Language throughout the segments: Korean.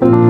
you.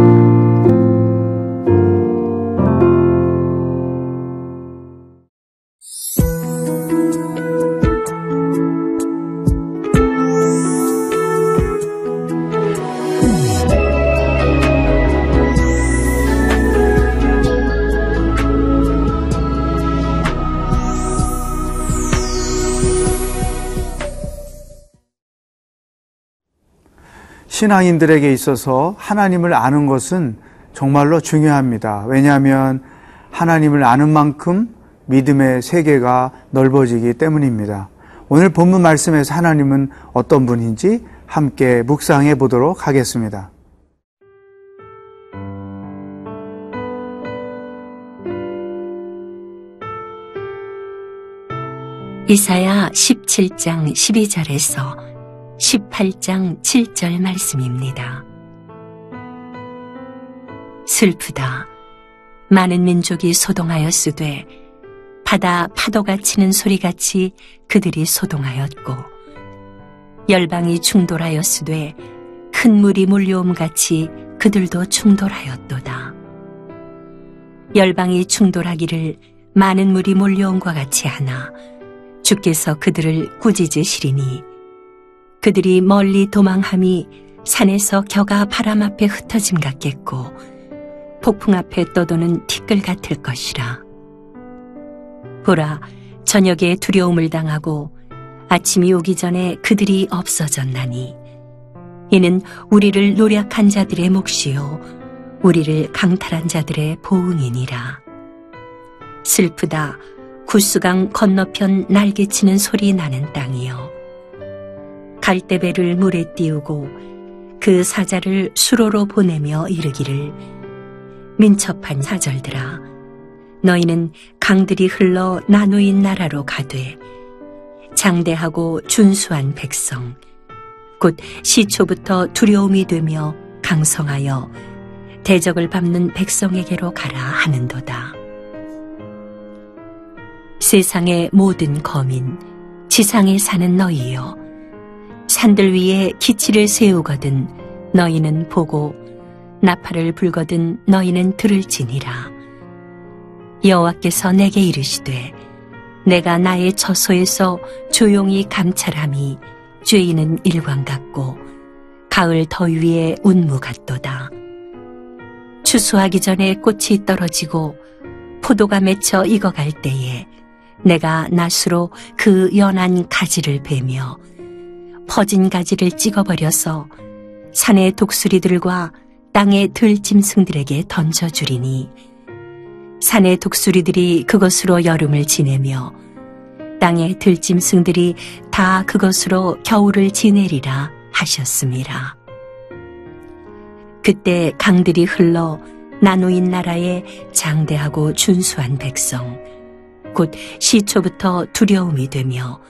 신앙인들에게 있어서 하나님을 아는 것은 정말로 중요합니다. 왜냐하면 하나님을 아는 만큼 믿음의 세계가 넓어지기 때문입니다. 오늘 본문 말씀에서 하나님은 어떤 분인지 함께 묵상해 보도록 하겠습니다. 이사야 17장 12절에서 18장 7절 말씀입니다. 슬프다. 많은 민족이 소동하였으되 바다 파도가 치는 소리같이 그들이 소동하였고 열방이 충돌하였으되 큰 물이 몰려옴 같이 그들도 충돌하였도다. 열방이 충돌하기를 많은 물이 몰려옴과 같이 하나 주께서 그들을 꾸짖으시리니 그들이 멀리 도망함이 산에서 겨가 바람 앞에 흩어짐 같겠고 폭풍 앞에 떠도는 티끌 같을 것이라. 보라, 저녁에 두려움을 당하고 아침이 오기 전에 그들이 없어졌나니 이는 우리를 노력한 자들의 몫이요 우리를 강탈한 자들의 보응이니라. 슬프다. 구스강 건너편 날개치는 소리 나는 땅이요. 갈대배를 물에 띄우고 그 사자를 수로로 보내며 이르기를 민첩한 사절들아 너희는 강들이 흘러 나누인 나라로 가되 장대하고 준수한 백성 곧 시초부터 두려움이 되며 강성하여 대적을 밟는 백성에게로 가라 하는도다. 세상의 모든 거민, 지상에 사는 너희여, 산들 위에 기치를 세우거든 너희는 보고 나팔을 불거든 너희는 들을지니라. 여호와께서 내게 이르시되 내가 나의 처소에서 조용히 감찰함이 죄인은 일광 같고 가을 더위에 운무 같도다. 추수하기 전에 꽃이 떨어지고 포도가 맺혀 익어갈 때에 내가 낫으로 그 연한 가지를 베며 퍼진 가지를 찍어버려서 산의 독수리들과 땅의 들짐승들에게 던져주리니 산의 독수리들이 그것으로 여름을 지내며 땅의 들짐승들이 다 그것으로 겨울을 지내리라 하셨습니다. 그때 강들이 흘러 나누인 나라에 장대하고 준수한 백성 곧 시초부터 두려움이 되며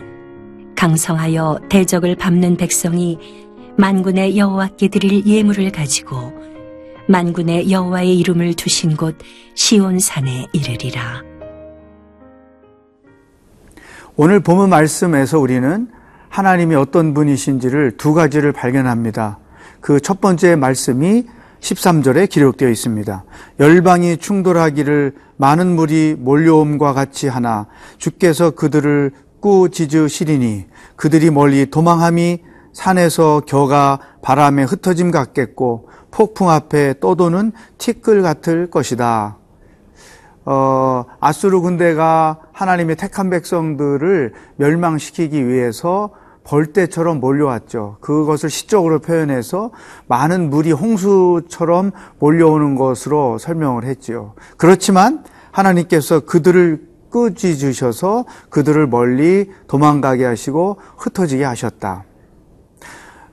강성하여 대적을 밟는 백성이 만군의 여호와께 드릴 예물을 가지고 만군의 여호와의 이름을 두신 곳 시온산에 이르리라. 오늘 본문 말씀에서 우리는 하나님이 어떤 분이신지를 두 가지를 발견합니다. 그 첫 번째 말씀이 13절에 기록되어 있습니다. 열방이 충돌하기를 많은 물이 몰려옴과 같이 하나 주께서 그들을 꾸짖으시리니 그들이 멀리 도망함이 산에서 겨가 바람에 흩어짐 같겠고 폭풍 앞에 떠도는 티끌 같을 것이다. 어, 아수르 군대가 하나님의 택한 백성들을 멸망시키기 위해서 벌떼처럼 몰려왔죠. 그것을 시적으로 표현해서 많은 물이 홍수처럼 몰려오는 것으로 설명을 했지요. 그렇지만 하나님께서 그들을 끄짖으셔서 그들을 멀리 도망가게 하시고 흩어지게 하셨다.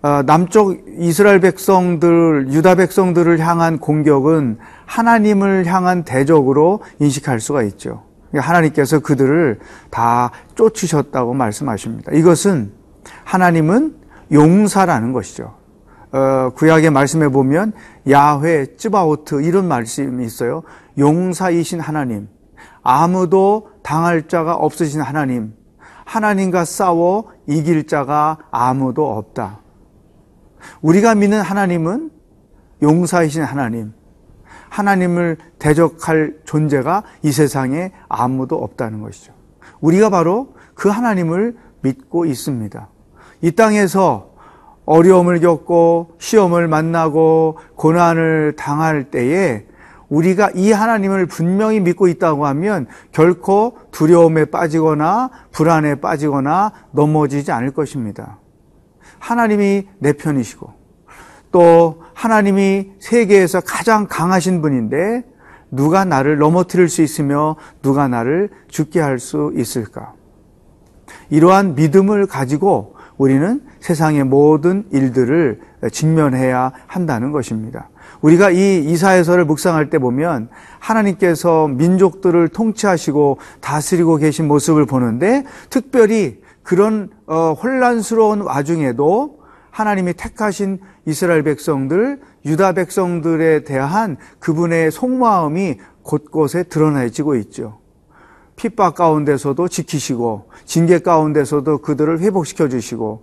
어, 남쪽 이스라엘 백성들, 유다 백성들을 향한 공격은 하나님을 향한 대적으로 인식할 수가 있죠. 그러니까 하나님께서 그들을 다 쫓으셨다고 말씀하십니다. 이것은 하나님은 용사라는 것이죠. 어, 구약의 말씀에 보면 야훼, 쯔바오트 이런 말씀이 있어요. 용사이신 하나님, 아무도 당할 자가 없으신 하나님, 하나님과 싸워 이길 자가 아무도 없다. 우리가 믿는 하나님은 용사이신 하나님, 하나님을 대적할 존재가 이 세상에 아무도 없다는 것이죠. 우리가 바로 그 하나님을 믿고 있습니다. 이 땅에서 어려움을 겪고 시험을 만나고 고난을 당할 때에 우리가 이 하나님을 분명히 믿고 있다고 하면 결코 두려움에 빠지거나 불안에 빠지거나 넘어지지 않을 것입니다. 하나님이 내 편이시고 또 하나님이 세계에서 가장 강하신 분인데 누가 나를 넘어뜨릴 수 있으며 누가 나를 죽게 할 수 있을까? 이러한 믿음을 가지고 우리는 세상의 모든 일들을 직면해야 한다는 것입니다. 우리가 이 이사에서를 묵상할 때 보면 하나님께서 민족들을 통치하시고 다스리고 계신 모습을 보는데 특별히 그런 어, 혼란스러운 와중에도 하나님이 택하신 이스라엘 백성들, 유다 백성들에 대한 그분의 속마음이 곳곳에 드러나지고 있죠. 핍박 가운데서도 지키시고 징계 가운데서도 그들을 회복시켜 주시고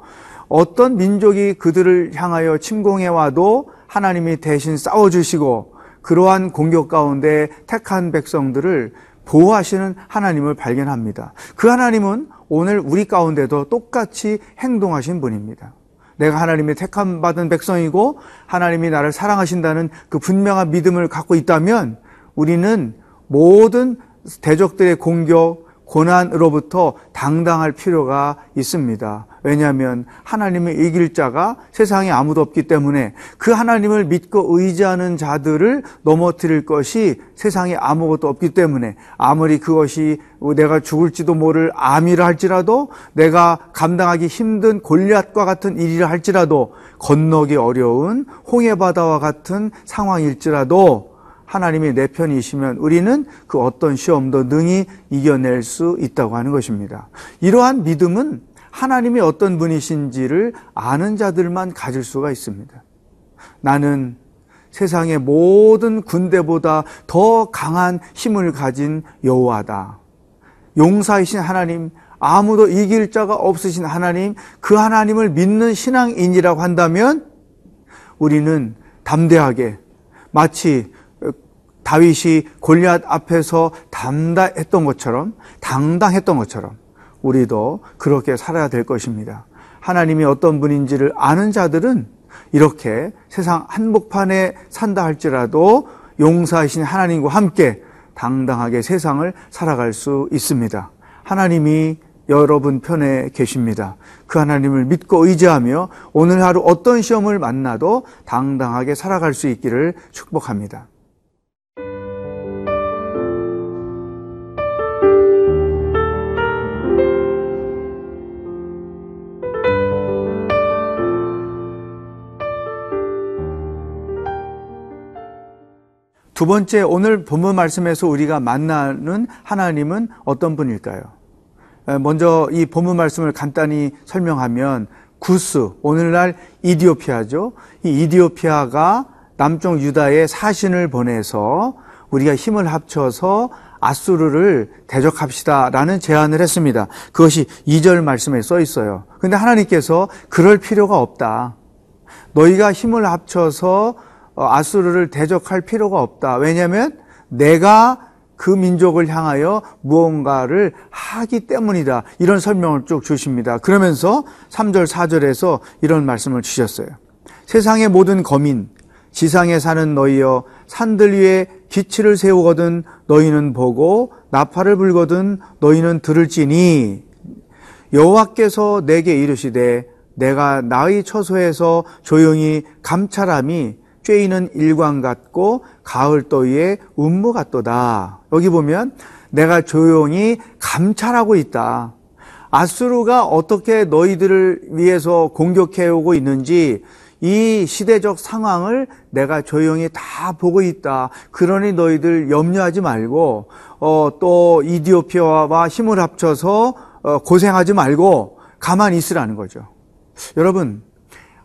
어떤 민족이 그들을 향하여 침공해 와도 하나님이 대신 싸워 주시고 그러한 공격 가운데 택한 백성들을 보호하시는 하나님을 발견합니다. 그 하나님은 오늘 우리 가운데도 똑같이 행동하신 분입니다. 내가 하나님의 택함 받은 백성이고 하나님이 나를 사랑하신다는 그 분명한 믿음을 갖고 있다면 우리는 모든 대적들의 공격, 고난으로부터 당당할 필요가 있습니다. 왜냐하면 하나님을 이길 자가 세상에 아무도 없기 때문에 그 하나님을 믿고 의지하는 자들을 넘어뜨릴 것이 세상에 아무것도 없기 때문에 아무리 그것이 내가 죽을지도 모를 암이라 할지라도 내가 감당하기 힘든 골리앗과 같은 일이라 할지라도 건너기 어려운 홍해바다와 같은 상황일지라도 하나님이 내 편이시면 우리는 그 어떤 시험도 능히 이겨낼 수 있다고 하는 것입니다. 이러한 믿음은 하나님이 어떤 분이신지를 아는 자들만 가질 수가 있습니다. 나는 세상의 모든 군대보다 더 강한 힘을 가진 여호와다. 용사이신 하나님, 아무도 이길 자가 없으신 하나님, 그 하나님을 믿는 신앙인이라고 한다면 우리는 담대하게 마치 다윗이 골리앗 앞에서 담다했던 것처럼 당당했던 것처럼 우리도 그렇게 살아야 될 것입니다. 하나님이 어떤 분인지를 아는 자들은 이렇게 세상 한복판에 산다 할지라도 용사이신 하나님과 함께 당당하게 세상을 살아갈 수 있습니다. 하나님이 여러분 편에 계십니다. 그 하나님을 믿고 의지하며 오늘 하루 어떤 시험을 만나도 당당하게 살아갈 수 있기를 축복합니다. 두 번째 오늘 본문 말씀에서 우리가 만나는 하나님은 어떤 분일까요? 먼저 이 본문 말씀을 간단히 설명하면 구스 오늘날 이디오피아죠. 이 이디오피아가 남쪽 유다에 사신을 보내서 우리가 힘을 합쳐서 아수르를 대적합시다라는 제안을 했습니다. 그것이 2절 말씀에 써 있어요. 근데 하나님께서 그럴 필요가 없다. 너희가 힘을 합쳐서 어, 아수르를 대적할 필요가 없다. 왜냐하면 내가 그 민족을 향하여 무언가를 하기 때문이다. 이런 설명을 쭉 주십니다. 그러면서 3절, 4절에서 이런 말씀을 주셨어요. 세상의 모든 거민, 지상에 사는 너희여, 산들 위에 기치를 세우거든 너희는 보고 나팔을 불거든 너희는 들을지니 여호와께서 내게 이르시되 내가 나의 처소에서 조용히 감찰함이 쬐이는 일광 같고 가을 더위에 운무 같도다. 여기 보면 내가 조용히 감찰하고 있다. 아수르가 어떻게 너희들을 위해서 공격해 오고 있는지 이 시대적 상황을 내가 조용히 다 보고 있다. 그러니 너희들 염려하지 말고 어, 또 이디오피아와 힘을 합쳐서 어, 고생하지 말고 가만히 있으라는 거죠. 여러분,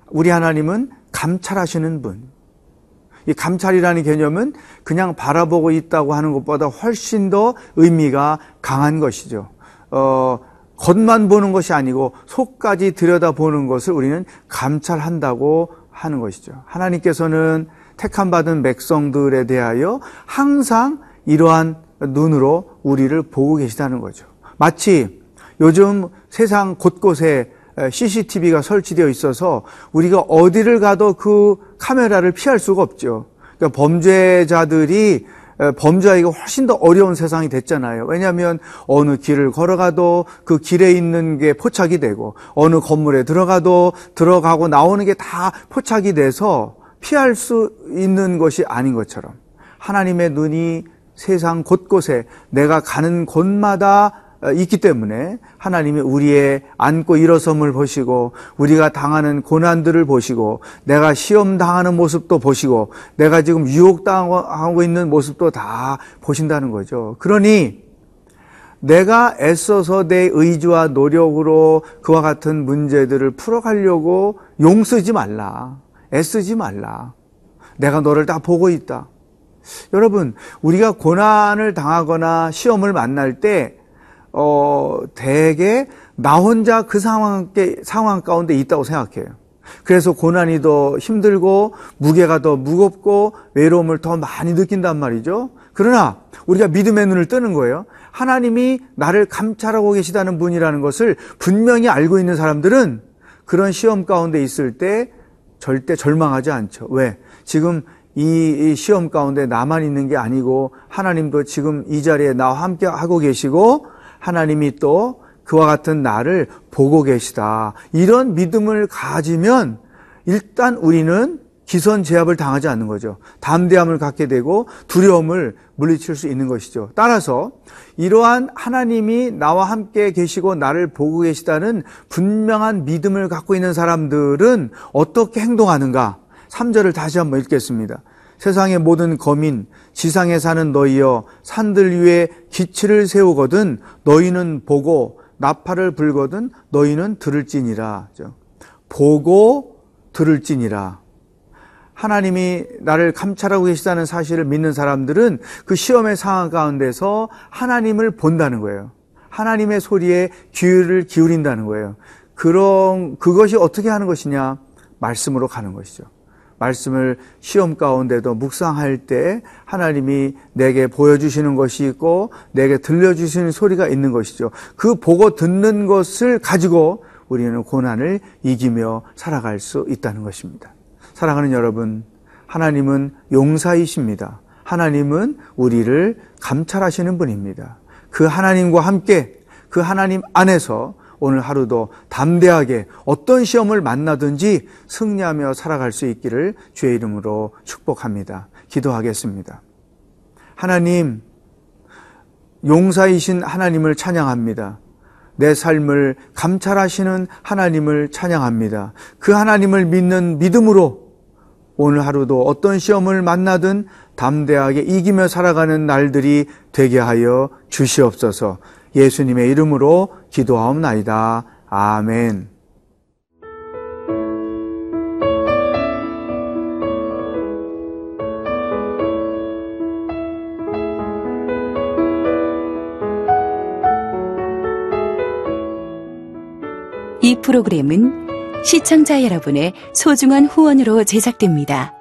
우리 하나님은 감찰하시는 분. 이 감찰이라는 개념은 그냥 바라보고 있다고 하는 것보다 훨씬 더 의미가 강한 것이죠. 어, 겉만 보는 것이 아니고 속까지 들여다보는 것을 우리는 감찰한다고 하는 것이죠. 하나님께서는 택함 받은 백성들에 대하여 항상 이러한 눈으로 우리를 보고 계시다는 거죠. 마치 요즘 세상 곳곳에 CCTV가 설치되어 있어서 우리가 어디를 가도 그 카메라를 피할 수가 없죠. 그러니까 범죄자들이 에, 범죄하기가 훨씬 더 어려운 세상이 됐잖아요. 왜냐하면 어느 길을 걸어가도 그 길에 있는 게 포착이 되고 어느 건물에 들어가도 들어가고 나오는 게 다 포착이 돼서 피할 수 있는 것이 아닌 것처럼 하나님의 눈이 세상 곳곳에 내가 가는 곳마다 어, 있기 때문에 하나님이 우리의 앉고 일어섬을 보시고 우리가 당하는 고난들을 보시고 내가 시험 당하는 모습도 보시고 내가 지금 유혹 당하고 있는 모습도 다 보신다는 거죠. 그러니 내가 애써서 내 의지와 노력으로 그와 같은 문제들을 풀어가려고 용쓰지 말라. 애쓰지 말라. 내가 너를 다 보고 있다. 여러분, 우리가 고난을 당하거나 시험을 만날 때, 어, 대개 나 혼자 그 상황, 상황 가운데 있다고 생각해요. 그래서 고난이 더 힘들고 무게가 더 무겁고 외로움을 더 많이 느낀단 말이죠. 그러나 우리가 믿음의 눈을 뜨는 거예요. 하나님이 나를 감찰하고 계시다는 분이라는 것을 분명히 알고 있는 사람들은 그런 시험 가운데 있을 때 절대 절망하지 않죠. 왜? 지금 이 시험 가운데 나만 있는 게 아니고 하나님도 지금 이 자리에 나와 함께 하고 계시고 하나님이 또 그와 같은 나를 보고 계시다. 이런 믿음을 가지면 일단 우리는 기선 제압을 당하지 않는 거죠. 담대함을 갖게 되고 두려움을 물리칠 수 있는 것이죠. 따라서 이러한 하나님이 나와 함께 계시고 나를 보고 계시다는 분명한 믿음을 갖고 있는 사람들은 어떻게 행동하는가? 3절을 다시 한번 읽겠습니다. 세상의 모든 거민, 지상에 사는 너희여, 산들 위에 기치를 세우거든 너희는 보고 나팔을 불거든 너희는 들을지니라. 보고 들을지니라. 하나님이 나를 감찰하고 계시다는 사실을 믿는 사람들은 그 시험의 상황 가운데서 하나님을 본다는 거예요. 하나님의 소리에 귀를 기울인다는 거예요. 그런 그것이 어떻게 하는 것이냐? 말씀으로 가는 것이죠. 말씀을 시험 가운데도 묵상할 때 하나님이 내게 보여주시는 것이 있고 내게 들려주시는 소리가 있는 것이죠. 그 보고 듣는 것을 가지고 우리는 고난을 이기며 살아갈 수 있다는 것입니다. 사랑하는 여러분, 하나님은 용사이십니다. 하나님은 우리를 감찰하시는 분입니다. 그 하나님과 함께 그 하나님 안에서 오늘 하루도 담대하게 어떤 시험을 만나든지 승리하며 살아갈 수 있기를 주의 이름으로 축복합니다. 기도하겠습니다. 하나님, 용사이신 하나님을 찬양합니다. 내 삶을 감찰하시는 하나님을 찬양합니다. 그 하나님을 믿는 믿음으로 오늘 하루도 어떤 시험을 만나든 담대하게 이기며 살아가는 날들이 되게 하여 주시옵소서 예수님의 이름으로 기도하옵나이다. 아멘. 이 프로그램은 시청자 여러분의 소중한 후원으로 제작됩니다.